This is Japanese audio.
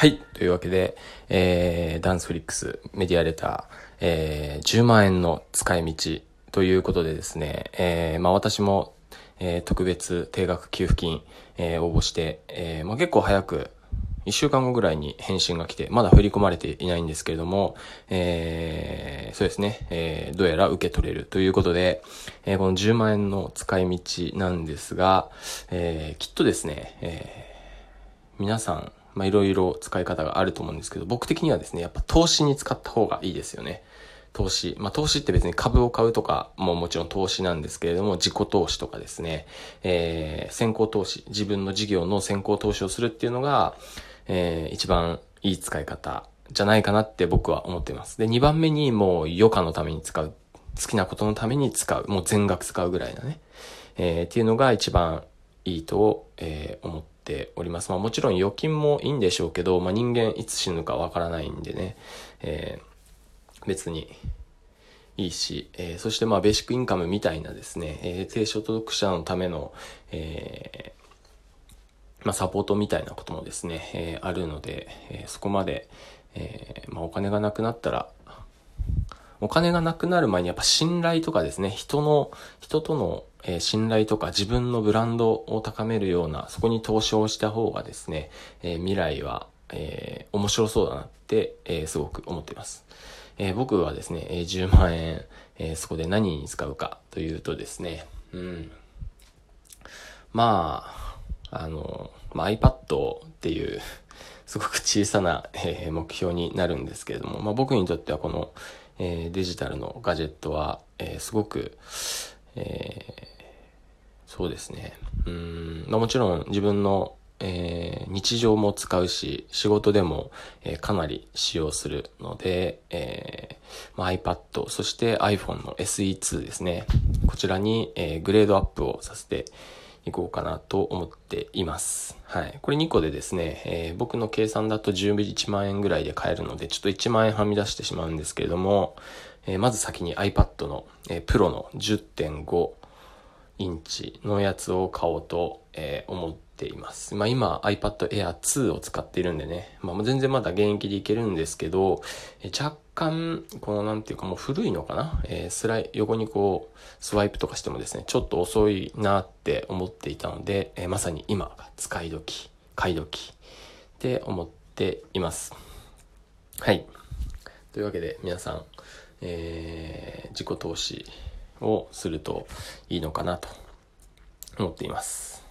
はい。というわけで、えー、ダンスフリックスメディアレター、えー、10万円の使い道ということでですね、えー、まあ私も、えー、特別定額給付金、えー、応募して、えー、まあ結構早く、1週間後ぐらいに返信が来て、まだ振り込まれていないんですけれども、えー、そうですね、えー、どうやら受け取れるということで、えー、この10万円の使い道なんですが、えー、きっとですね、えー、皆さん、まあ、いろいろ使い方があると思うんですけど、僕的にはですね、やっぱ投資に使った方がいいですよね。投資。まあ、投資って別に株を買うとかももちろん投資なんですけれども、自己投資とかですね、えー、先行投資、自分の事業の先行投資をするっていうのが、えー、一番いい使い方じゃないかなって僕は思っています。で、2番目にもう余暇のために使う。好きなことのために使う。もう全額使うぐらいなね。えー、っていうのが一番いいと、えー、思っております。まあもちろん預金もいいんでしょうけど、まあ人間いつ死ぬかわからないんでね。えー別にいいし、えー、そしてまあベーシックインカムみたいなですね、えー、低所得者のための、えー、まあサポートみたいなこともですね、えー、あるので、えー、そこまで、えー、まあお金がなくなったら、お金がなくなる前にやっぱ信頼とかですね、人の、人との、えー、信頼とか自分のブランドを高めるような、そこに投資をした方がですね、えー、未来は、えー、面白そうだなって、え、すごく思っています。え、僕はですね、え10万円、え、そこで何に使うかというとですね、うん。まあ、あの、まあ、iPad っていうすごく小さな、え、目標になるんですけれども、まあ、僕にとってはこの、え、デジタルのガジェットは、え、すごく、えー、そうですね。うん、まあ、もちろん自分のえー、日常も使うし、仕事でも、えー、かなり使用するので、えまあ、iPad、そして iPhone の SE2 ですね。こちらに、え、グレードアップをさせていこうかなと思っています。はい。これ2個でですね、えー、僕の計算だと11万円ぐらいで買えるので、ちょっと1万円はみ出してしまうんですけれども、えー、まず先に iPad の、えー、Pro の10.5インチのやつを買おうと、えー、思ってます。まあ今 iPad Air 2を使っているんでね、まあ全然まだ現役でいけるんですけど、え若干、このなんていうかもう古いのかな？えー、スライ、横にこう、スワイプとかしてもですね、ちょっと遅いなって思っていたので、えー、まさに今が使い時、買い時って思っています。はい。というわけで皆さん、えー、自己投資をするといいのかなと思っています。